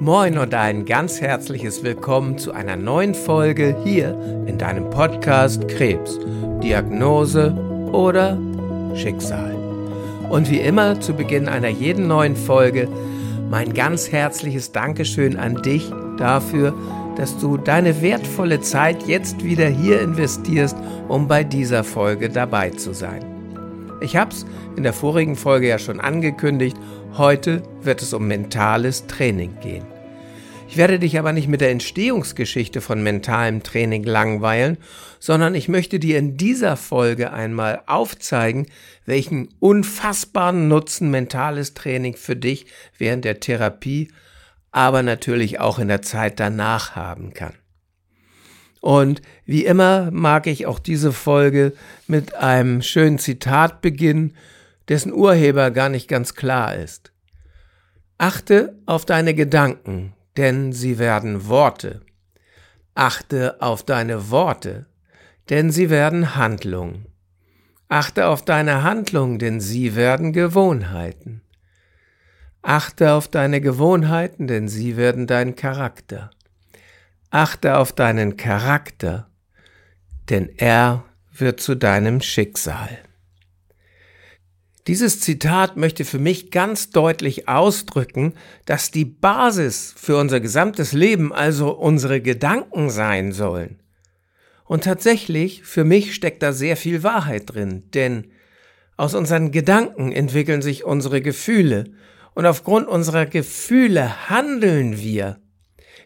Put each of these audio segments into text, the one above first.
Moin und ein ganz herzliches Willkommen zu einer neuen Folge hier in deinem Podcast Krebs, Diagnose oder Schicksal. Und wie immer zu Beginn einer jeden neuen Folge mein ganz herzliches Dankeschön an dich dafür, dass du deine wertvolle Zeit jetzt wieder hier investierst, um bei dieser Folge dabei zu sein. Ich habe es in der vorigen Folge ja schon angekündigt, heute wird es um mentales Training gehen. Ich werde dich aber nicht mit der Entstehungsgeschichte von mentalem Training langweilen, sondern ich möchte dir in dieser Folge einmal aufzeigen, welchen unfassbaren Nutzen mentales Training für dich während der Therapie, aber natürlich auch in der Zeit danach haben kann. Und wie immer mag ich auch diese Folge mit einem schönen Zitat beginnen, dessen Urheber gar nicht ganz klar ist. Achte auf deine Gedanken, denn sie werden Worte. Achte auf deine Worte, denn sie werden Handlungen. Achte auf deine Handlungen, denn sie werden Gewohnheiten. Achte auf deine Gewohnheiten, denn sie werden dein Charakter. Achte auf deinen Charakter, denn er wird zu deinem Schicksal. Dieses Zitat möchte für mich ganz deutlich ausdrücken, dass die Basis für unser gesamtes Leben also unsere Gedanken sein sollen. Und tatsächlich, für mich steckt da sehr viel Wahrheit drin, denn aus unseren Gedanken entwickeln sich unsere Gefühle und aufgrund unserer Gefühle handeln wir.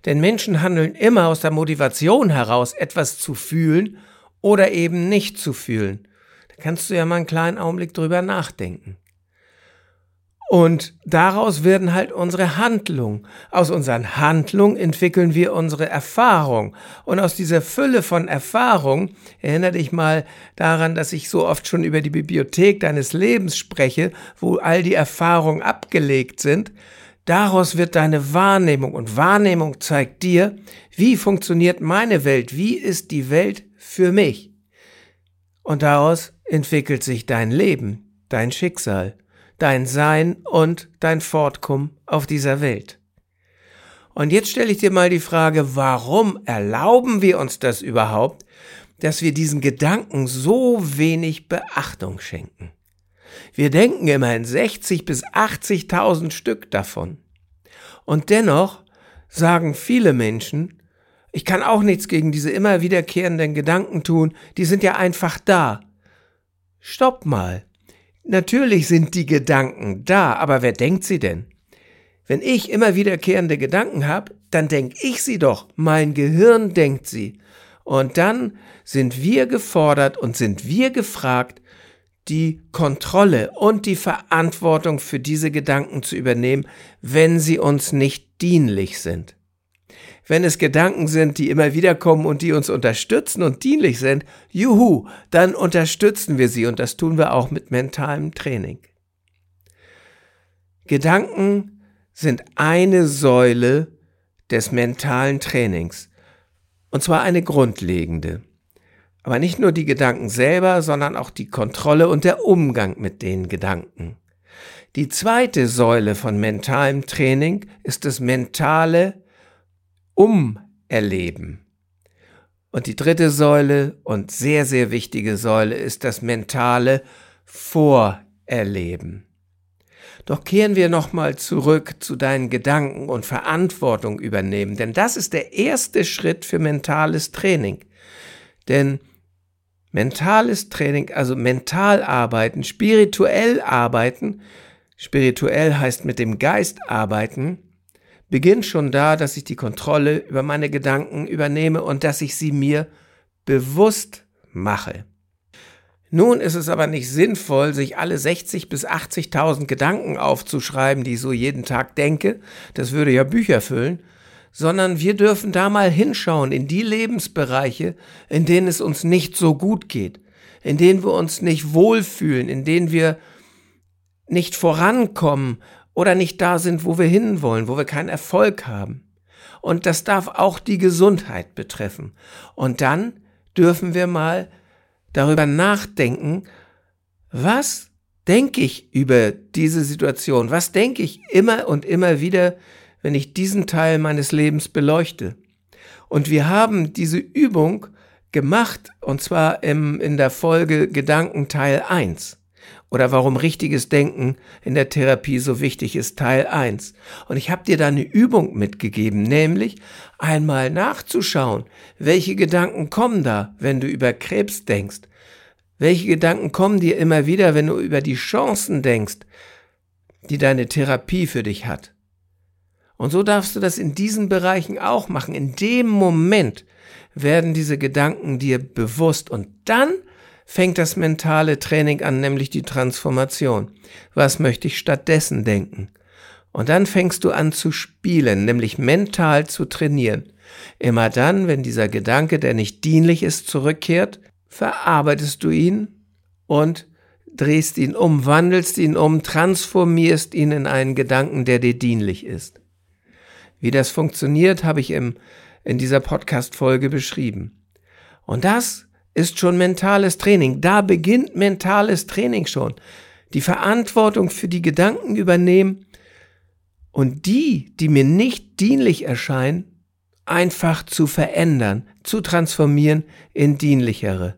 Denn Menschen handeln immer aus der Motivation heraus, etwas zu fühlen oder eben nicht zu fühlen kannst du ja mal einen kleinen Augenblick drüber nachdenken. Und daraus werden halt unsere Handlungen. Aus unseren Handlungen entwickeln wir unsere Erfahrung. Und aus dieser Fülle von Erfahrung, erinnere dich mal daran, dass ich so oft schon über die Bibliothek deines Lebens spreche, wo all die Erfahrungen abgelegt sind. Daraus wird deine Wahrnehmung und Wahrnehmung zeigt dir, wie funktioniert meine Welt, wie ist die Welt für mich. Und daraus entwickelt sich dein Leben, dein Schicksal, dein Sein und dein Fortkommen auf dieser Welt. Und jetzt stelle ich dir mal die Frage, warum erlauben wir uns das überhaupt, dass wir diesen Gedanken so wenig Beachtung schenken? Wir denken immerhin 60 bis 80.000 Stück davon. Und dennoch sagen viele Menschen, ich kann auch nichts gegen diese immer wiederkehrenden Gedanken tun, die sind ja einfach da. Stopp mal. Natürlich sind die Gedanken da, aber wer denkt sie denn? Wenn ich immer wiederkehrende Gedanken habe, dann denk ich sie doch, mein Gehirn denkt sie. Und dann sind wir gefordert und sind wir gefragt, die Kontrolle und die Verantwortung für diese Gedanken zu übernehmen, wenn sie uns nicht dienlich sind wenn es Gedanken sind, die immer wieder kommen und die uns unterstützen und dienlich sind, juhu, dann unterstützen wir sie und das tun wir auch mit mentalem Training. Gedanken sind eine Säule des mentalen Trainings und zwar eine grundlegende. Aber nicht nur die Gedanken selber, sondern auch die Kontrolle und der Umgang mit den Gedanken. Die zweite Säule von mentalem Training ist das mentale Umerleben. Und die dritte Säule und sehr, sehr wichtige Säule ist das mentale Vorerleben. Doch kehren wir nochmal zurück zu deinen Gedanken und Verantwortung übernehmen, denn das ist der erste Schritt für mentales Training. Denn mentales Training, also mental arbeiten, spirituell arbeiten, spirituell heißt mit dem Geist arbeiten, beginnt schon da, dass ich die Kontrolle über meine Gedanken übernehme und dass ich sie mir bewusst mache. Nun ist es aber nicht sinnvoll, sich alle 60 bis 80.000 Gedanken aufzuschreiben, die ich so jeden Tag denke, das würde ja Bücher füllen, sondern wir dürfen da mal hinschauen in die Lebensbereiche, in denen es uns nicht so gut geht, in denen wir uns nicht wohlfühlen, in denen wir nicht vorankommen oder nicht da sind, wo wir hinwollen, wo wir keinen Erfolg haben. Und das darf auch die Gesundheit betreffen. Und dann dürfen wir mal darüber nachdenken, was denke ich über diese Situation? Was denke ich immer und immer wieder, wenn ich diesen Teil meines Lebens beleuchte. Und wir haben diese Übung gemacht, und zwar im, in der Folge Gedanken Teil 1 oder warum richtiges Denken in der Therapie so wichtig ist, Teil 1. Und ich habe dir da eine Übung mitgegeben, nämlich einmal nachzuschauen, welche Gedanken kommen da, wenn du über Krebs denkst. Welche Gedanken kommen dir immer wieder, wenn du über die Chancen denkst, die deine Therapie für dich hat. Und so darfst du das in diesen Bereichen auch machen. In dem Moment werden diese Gedanken dir bewusst und dann fängt das mentale Training an, nämlich die Transformation. Was möchte ich stattdessen denken? Und dann fängst du an zu spielen, nämlich mental zu trainieren. Immer dann, wenn dieser Gedanke, der nicht dienlich ist, zurückkehrt, verarbeitest du ihn und drehst ihn um, wandelst ihn um, transformierst ihn in einen Gedanken, der dir dienlich ist. Wie das funktioniert, habe ich im, in dieser Podcast-Folge beschrieben. Und das ist schon mentales Training. Da beginnt mentales Training schon. Die Verantwortung für die Gedanken übernehmen und die, die mir nicht dienlich erscheinen, einfach zu verändern, zu transformieren in dienlichere.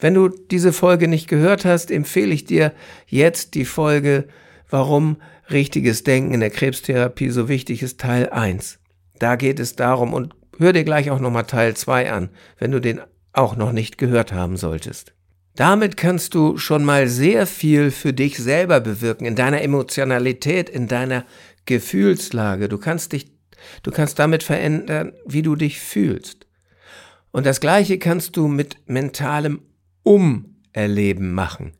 Wenn du diese Folge nicht gehört hast, empfehle ich dir jetzt die Folge, warum richtiges Denken in der Krebstherapie so wichtig ist, Teil 1. Da geht es darum und hör dir gleich auch nochmal Teil 2 an, wenn du den auch noch nicht gehört haben solltest. Damit kannst du schon mal sehr viel für dich selber bewirken, in deiner Emotionalität, in deiner Gefühlslage. Du kannst dich, du kannst damit verändern, wie du dich fühlst. Und das Gleiche kannst du mit mentalem Umerleben machen.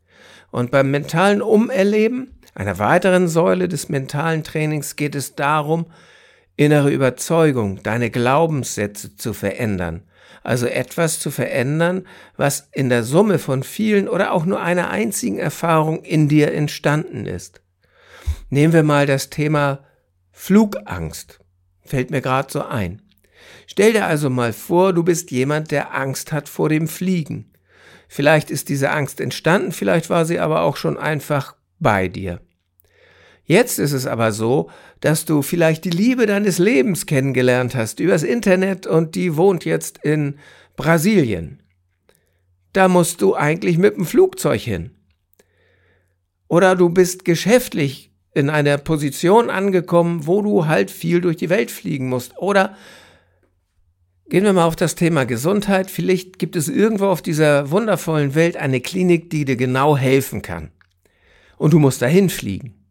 Und beim mentalen Umerleben, einer weiteren Säule des mentalen Trainings, geht es darum, innere Überzeugung, deine Glaubenssätze zu verändern. Also etwas zu verändern, was in der Summe von vielen oder auch nur einer einzigen Erfahrung in dir entstanden ist. Nehmen wir mal das Thema Flugangst. Fällt mir gerade so ein. Stell dir also mal vor, du bist jemand, der Angst hat vor dem Fliegen. Vielleicht ist diese Angst entstanden, vielleicht war sie aber auch schon einfach bei dir. Jetzt ist es aber so, dass du vielleicht die Liebe deines Lebens kennengelernt hast übers Internet und die wohnt jetzt in Brasilien. Da musst du eigentlich mit dem Flugzeug hin. Oder du bist geschäftlich in einer Position angekommen, wo du halt viel durch die Welt fliegen musst. Oder Gehen wir mal auf das Thema Gesundheit. Vielleicht gibt es irgendwo auf dieser wundervollen Welt eine Klinik, die dir genau helfen kann. Und du musst dahin fliegen.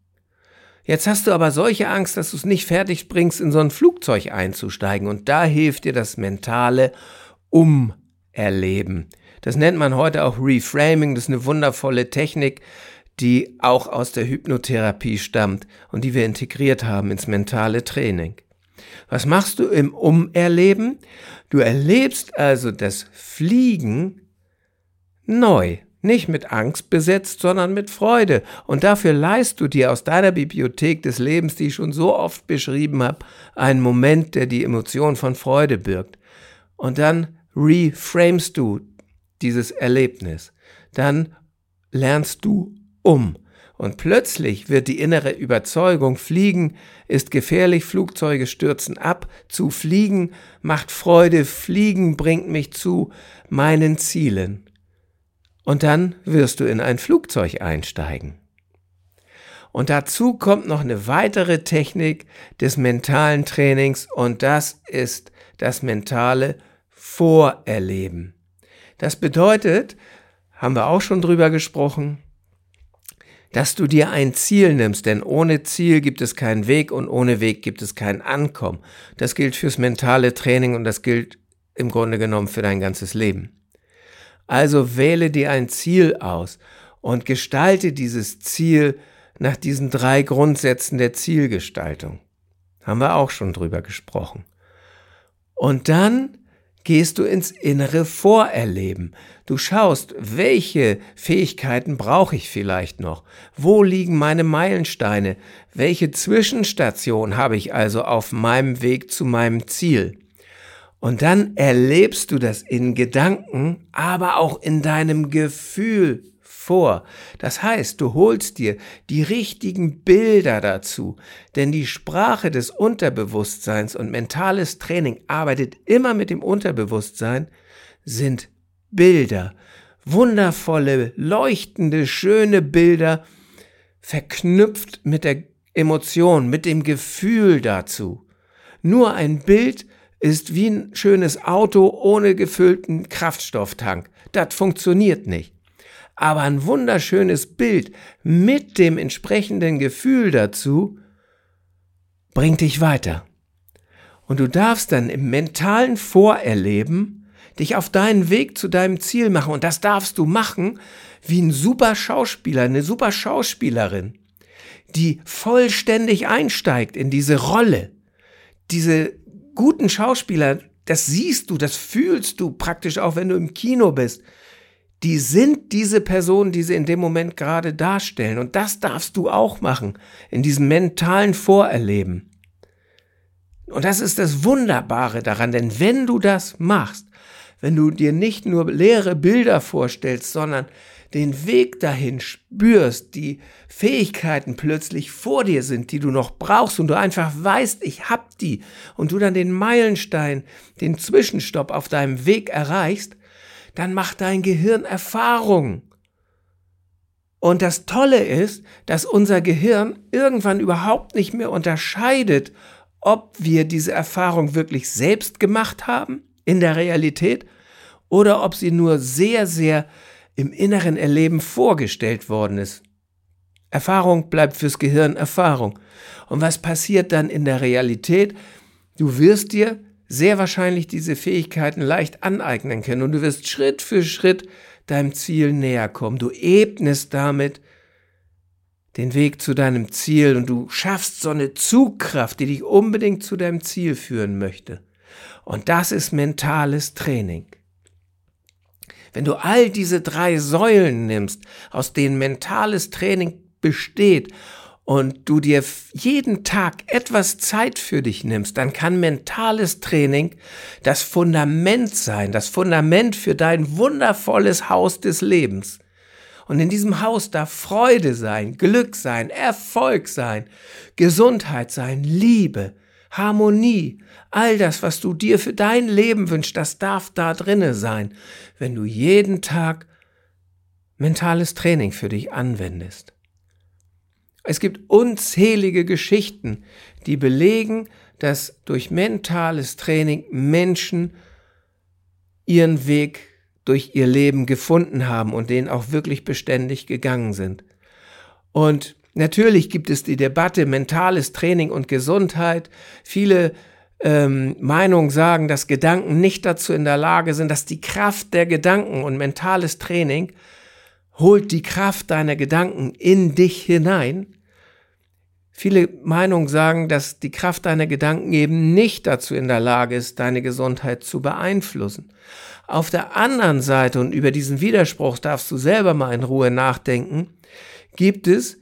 Jetzt hast du aber solche Angst, dass du es nicht fertig bringst, in so ein Flugzeug einzusteigen. Und da hilft dir das mentale Umerleben. Das nennt man heute auch Reframing. Das ist eine wundervolle Technik, die auch aus der Hypnotherapie stammt und die wir integriert haben ins mentale Training. Was machst du im Umerleben? Du erlebst also das Fliegen neu, nicht mit Angst besetzt, sondern mit Freude. Und dafür leist du dir aus deiner Bibliothek des Lebens, die ich schon so oft beschrieben habe, einen Moment, der die Emotion von Freude birgt. Und dann reframest du dieses Erlebnis. Dann lernst du um. Und plötzlich wird die innere Überzeugung, Fliegen ist gefährlich, Flugzeuge stürzen ab, zu fliegen macht Freude, Fliegen bringt mich zu meinen Zielen. Und dann wirst du in ein Flugzeug einsteigen. Und dazu kommt noch eine weitere Technik des mentalen Trainings und das ist das mentale Vorerleben. Das bedeutet, haben wir auch schon drüber gesprochen, dass du dir ein Ziel nimmst, denn ohne Ziel gibt es keinen Weg und ohne Weg gibt es kein Ankommen. Das gilt fürs mentale Training und das gilt im Grunde genommen für dein ganzes Leben. Also wähle dir ein Ziel aus und gestalte dieses Ziel nach diesen drei Grundsätzen der Zielgestaltung. Haben wir auch schon drüber gesprochen. Und dann gehst du ins innere Vorerleben. Du schaust, welche Fähigkeiten brauche ich vielleicht noch? Wo liegen meine Meilensteine? Welche Zwischenstation habe ich also auf meinem Weg zu meinem Ziel? Und dann erlebst du das in Gedanken, aber auch in deinem Gefühl vor. Das heißt, du holst dir die richtigen Bilder dazu, denn die Sprache des Unterbewusstseins und mentales Training arbeitet immer mit dem Unterbewusstsein, sind Bilder, wundervolle, leuchtende, schöne Bilder, verknüpft mit der Emotion, mit dem Gefühl dazu. Nur ein Bild ist wie ein schönes Auto ohne gefüllten Kraftstofftank. Das funktioniert nicht. Aber ein wunderschönes Bild mit dem entsprechenden Gefühl dazu bringt dich weiter. Und du darfst dann im mentalen Vorerleben dich auf deinen Weg zu deinem Ziel machen. Und das darfst du machen wie ein super Schauspieler, eine super Schauspielerin, die vollständig einsteigt in diese Rolle, diese guten Schauspieler, das siehst du, das fühlst du praktisch auch, wenn du im Kino bist. Die sind diese Personen, die sie in dem Moment gerade darstellen. Und das darfst du auch machen, in diesem mentalen Vorerleben. Und das ist das Wunderbare daran, denn wenn du das machst, wenn du dir nicht nur leere Bilder vorstellst, sondern den Weg dahin spürst, die Fähigkeiten plötzlich vor dir sind, die du noch brauchst und du einfach weißt, ich hab die und du dann den Meilenstein, den Zwischenstopp auf deinem Weg erreichst, dann macht dein Gehirn Erfahrung. Und das Tolle ist, dass unser Gehirn irgendwann überhaupt nicht mehr unterscheidet, ob wir diese Erfahrung wirklich selbst gemacht haben in der Realität oder ob sie nur sehr, sehr im inneren Erleben vorgestellt worden ist. Erfahrung bleibt fürs Gehirn Erfahrung. Und was passiert dann in der Realität? Du wirst dir sehr wahrscheinlich diese Fähigkeiten leicht aneignen können und du wirst Schritt für Schritt deinem Ziel näher kommen. Du ebnest damit den Weg zu deinem Ziel und du schaffst so eine Zugkraft, die dich unbedingt zu deinem Ziel führen möchte. Und das ist mentales Training. Wenn du all diese drei Säulen nimmst, aus denen mentales Training besteht, und du dir jeden Tag etwas Zeit für dich nimmst, dann kann mentales Training das Fundament sein, das Fundament für dein wundervolles Haus des Lebens. Und in diesem Haus darf Freude sein, Glück sein, Erfolg sein, Gesundheit sein, Liebe, Harmonie, all das, was du dir für dein Leben wünschst, das darf da drinne sein, wenn du jeden Tag mentales Training für dich anwendest. Es gibt unzählige Geschichten, die belegen, dass durch mentales Training Menschen ihren Weg durch ihr Leben gefunden haben und den auch wirklich beständig gegangen sind. Und Natürlich gibt es die Debatte mentales Training und Gesundheit. Viele ähm, Meinungen sagen, dass Gedanken nicht dazu in der Lage sind, dass die Kraft der Gedanken und mentales Training holt die Kraft deiner Gedanken in dich hinein. Viele Meinungen sagen, dass die Kraft deiner Gedanken eben nicht dazu in der Lage ist, deine Gesundheit zu beeinflussen. Auf der anderen Seite, und über diesen Widerspruch darfst du selber mal in Ruhe nachdenken, gibt es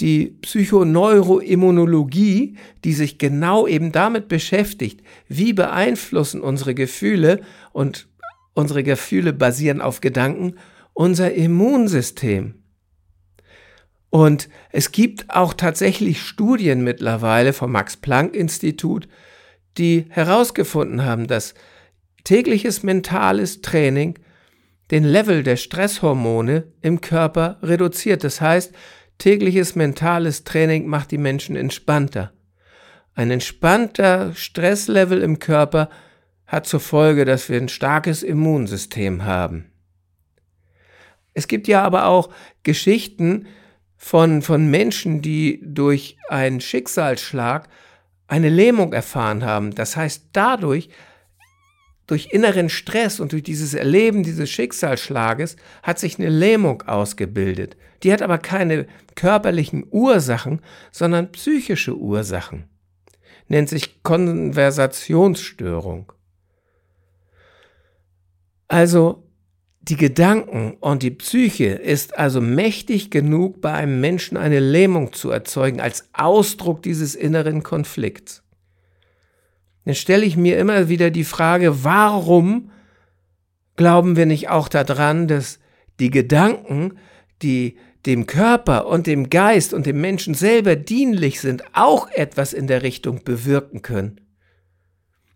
die Psychoneuroimmunologie, die sich genau eben damit beschäftigt, wie beeinflussen unsere Gefühle und unsere Gefühle basieren auf Gedanken unser Immunsystem. Und es gibt auch tatsächlich Studien mittlerweile vom Max Planck Institut, die herausgefunden haben, dass tägliches mentales Training den Level der Stresshormone im Körper reduziert. Das heißt, Tägliches mentales Training macht die Menschen entspannter. Ein entspannter Stresslevel im Körper hat zur Folge, dass wir ein starkes Immunsystem haben. Es gibt ja aber auch Geschichten von, von Menschen, die durch einen Schicksalsschlag eine Lähmung erfahren haben. Das heißt, dadurch durch inneren Stress und durch dieses Erleben dieses Schicksalsschlages hat sich eine Lähmung ausgebildet. Die hat aber keine körperlichen Ursachen, sondern psychische Ursachen. Nennt sich Konversationsstörung. Also die Gedanken und die Psyche ist also mächtig genug, bei einem Menschen eine Lähmung zu erzeugen als Ausdruck dieses inneren Konflikts dann stelle ich mir immer wieder die Frage, warum glauben wir nicht auch daran, dass die Gedanken die dem Körper und dem Geist und dem Menschen selber dienlich sind, auch etwas in der Richtung bewirken können.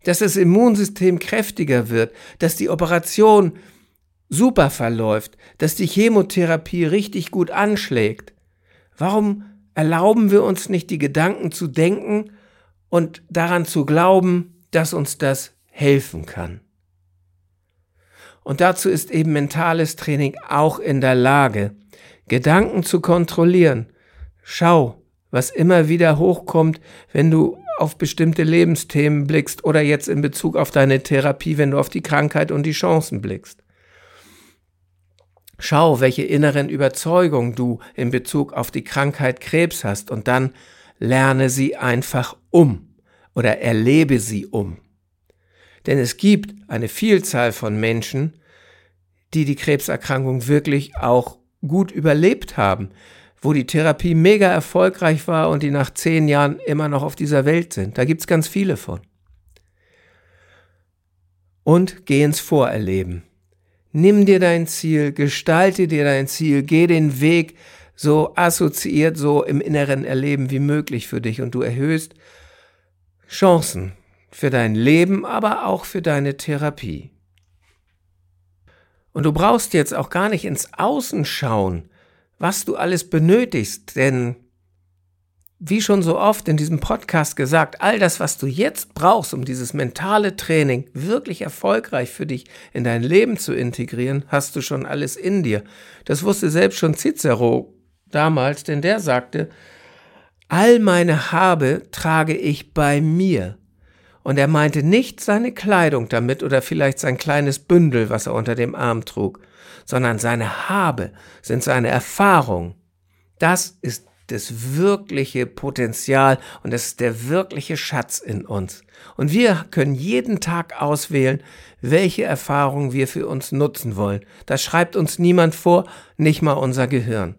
Dass das Immunsystem kräftiger wird, dass die Operation super verläuft, dass die Chemotherapie richtig gut anschlägt. Warum erlauben wir uns nicht die Gedanken zu denken und daran zu glauben, dass uns das helfen kann? Und dazu ist eben mentales Training auch in der Lage, Gedanken zu kontrollieren. Schau, was immer wieder hochkommt, wenn du auf bestimmte Lebensthemen blickst oder jetzt in Bezug auf deine Therapie, wenn du auf die Krankheit und die Chancen blickst. Schau, welche inneren Überzeugungen du in Bezug auf die Krankheit Krebs hast und dann lerne sie einfach um oder erlebe sie um. Denn es gibt eine Vielzahl von Menschen, die die Krebserkrankung wirklich auch gut überlebt haben, wo die Therapie mega erfolgreich war und die nach zehn Jahren immer noch auf dieser Welt sind. Da gibt's ganz viele von. Und geh ins Vorerleben. Nimm dir dein Ziel, gestalte dir dein Ziel, geh den Weg so assoziiert, so im inneren Erleben wie möglich für dich und du erhöhst Chancen für dein Leben, aber auch für deine Therapie. Und du brauchst jetzt auch gar nicht ins Außen schauen, was du alles benötigst, denn wie schon so oft in diesem Podcast gesagt, all das, was du jetzt brauchst, um dieses mentale Training wirklich erfolgreich für dich in dein Leben zu integrieren, hast du schon alles in dir. Das wusste selbst schon Cicero damals, denn der sagte, all meine Habe trage ich bei mir. Und er meinte nicht seine Kleidung damit oder vielleicht sein kleines Bündel, was er unter dem Arm trug, sondern seine Habe sind seine Erfahrungen. Das ist das wirkliche Potenzial und das ist der wirkliche Schatz in uns. Und wir können jeden Tag auswählen, welche Erfahrungen wir für uns nutzen wollen. Das schreibt uns niemand vor, nicht mal unser Gehirn.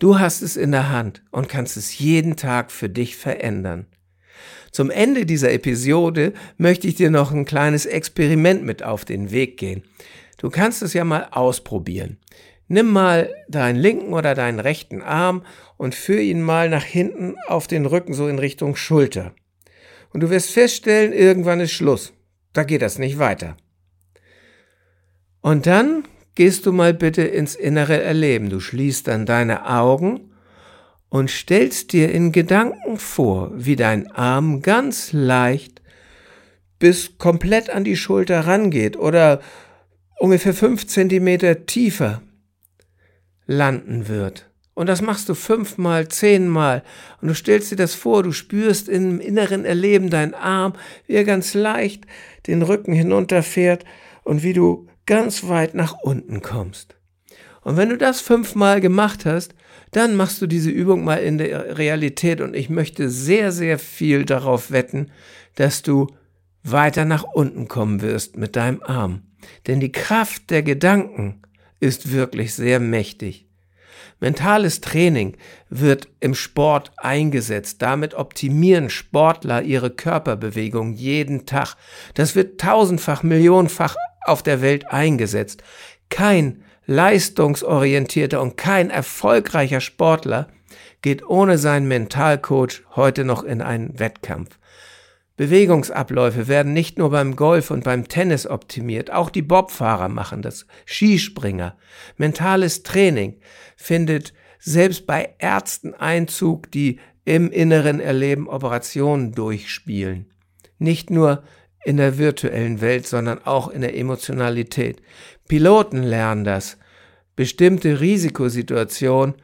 Du hast es in der Hand und kannst es jeden Tag für dich verändern. Zum Ende dieser Episode möchte ich dir noch ein kleines Experiment mit auf den Weg gehen. Du kannst es ja mal ausprobieren. Nimm mal deinen linken oder deinen rechten Arm und führ ihn mal nach hinten auf den Rücken, so in Richtung Schulter. Und du wirst feststellen, irgendwann ist Schluss. Da geht das nicht weiter. Und dann gehst du mal bitte ins innere Erleben. Du schließt dann deine Augen und stellst dir in Gedanken vor, wie dein Arm ganz leicht bis komplett an die Schulter rangeht oder ungefähr fünf Zentimeter tiefer landen wird. Und das machst du fünfmal, zehnmal. Und du stellst dir das vor, du spürst im inneren Erleben deinen Arm, wie er ganz leicht den Rücken hinunterfährt und wie du ganz weit nach unten kommst. Und wenn du das fünfmal gemacht hast, dann machst du diese Übung mal in der Realität und ich möchte sehr, sehr viel darauf wetten, dass du weiter nach unten kommen wirst mit deinem Arm. Denn die Kraft der Gedanken ist wirklich sehr mächtig. Mentales Training wird im Sport eingesetzt. Damit optimieren Sportler ihre Körperbewegung jeden Tag. Das wird tausendfach, millionenfach auf der Welt eingesetzt. Kein leistungsorientierter und kein erfolgreicher Sportler geht ohne seinen Mentalcoach heute noch in einen Wettkampf. Bewegungsabläufe werden nicht nur beim Golf und beim Tennis optimiert, auch die Bobfahrer machen das, Skispringer. Mentales Training findet selbst bei Ärzten Einzug, die im inneren Erleben Operationen durchspielen. Nicht nur in der virtuellen Welt, sondern auch in der Emotionalität. Piloten lernen das, bestimmte Risikosituationen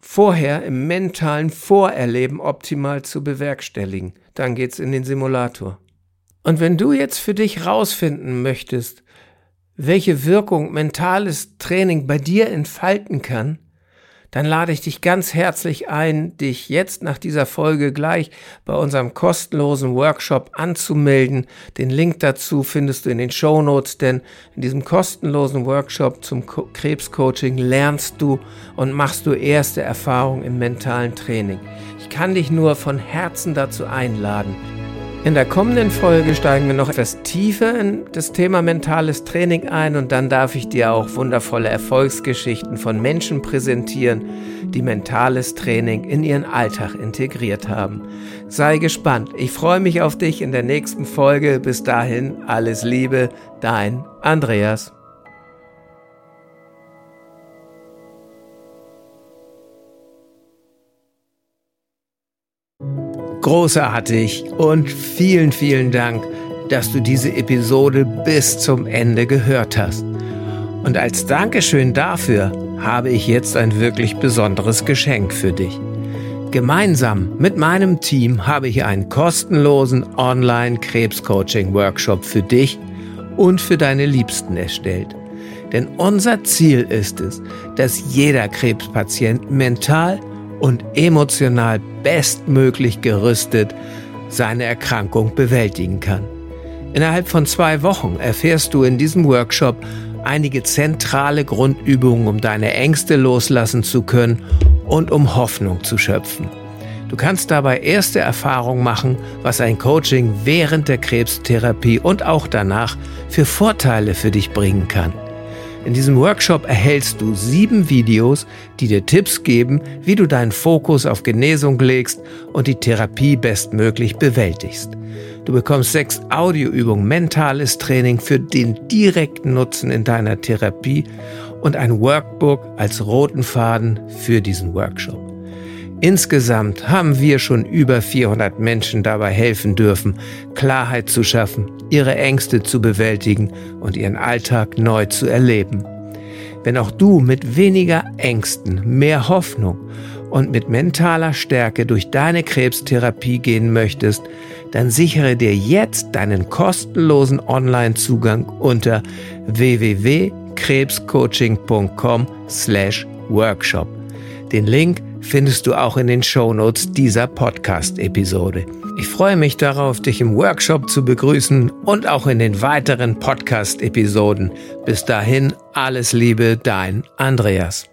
vorher im mentalen Vorerleben optimal zu bewerkstelligen. Dann geht's in den Simulator. Und wenn du jetzt für dich rausfinden möchtest, welche Wirkung mentales Training bei dir entfalten kann, dann lade ich dich ganz herzlich ein, dich jetzt nach dieser Folge gleich bei unserem kostenlosen Workshop anzumelden. Den Link dazu findest du in den Show Notes, denn in diesem kostenlosen Workshop zum Krebscoaching lernst du und machst du erste Erfahrungen im mentalen Training. Ich kann dich nur von Herzen dazu einladen. In der kommenden Folge steigen wir noch etwas tiefer in das Thema mentales Training ein und dann darf ich dir auch wundervolle Erfolgsgeschichten von Menschen präsentieren, die mentales Training in ihren Alltag integriert haben. Sei gespannt. Ich freue mich auf dich in der nächsten Folge. Bis dahin alles Liebe, dein Andreas. Großartig und vielen, vielen Dank, dass du diese Episode bis zum Ende gehört hast. Und als Dankeschön dafür habe ich jetzt ein wirklich besonderes Geschenk für dich. Gemeinsam mit meinem Team habe ich einen kostenlosen Online-Krebs-Coaching-Workshop für dich und für deine Liebsten erstellt. Denn unser Ziel ist es, dass jeder Krebspatient mental und emotional bestmöglich gerüstet seine Erkrankung bewältigen kann. Innerhalb von zwei Wochen erfährst du in diesem Workshop einige zentrale Grundübungen, um deine Ängste loslassen zu können und um Hoffnung zu schöpfen. Du kannst dabei erste Erfahrungen machen, was ein Coaching während der Krebstherapie und auch danach für Vorteile für dich bringen kann. In diesem Workshop erhältst du sieben Videos, die dir Tipps geben, wie du deinen Fokus auf Genesung legst und die Therapie bestmöglich bewältigst. Du bekommst sechs Audioübungen, mentales Training für den direkten Nutzen in deiner Therapie und ein Workbook als roten Faden für diesen Workshop. Insgesamt haben wir schon über 400 Menschen dabei helfen dürfen, Klarheit zu schaffen, ihre Ängste zu bewältigen und ihren Alltag neu zu erleben. Wenn auch du mit weniger Ängsten, mehr Hoffnung und mit mentaler Stärke durch deine Krebstherapie gehen möchtest, dann sichere dir jetzt deinen kostenlosen Online-Zugang unter www.krebscoaching.com/workshop. Den Link findest du auch in den Shownotes dieser Podcast-Episode. Ich freue mich darauf, dich im Workshop zu begrüßen und auch in den weiteren Podcast-Episoden. Bis dahin alles Liebe, dein Andreas.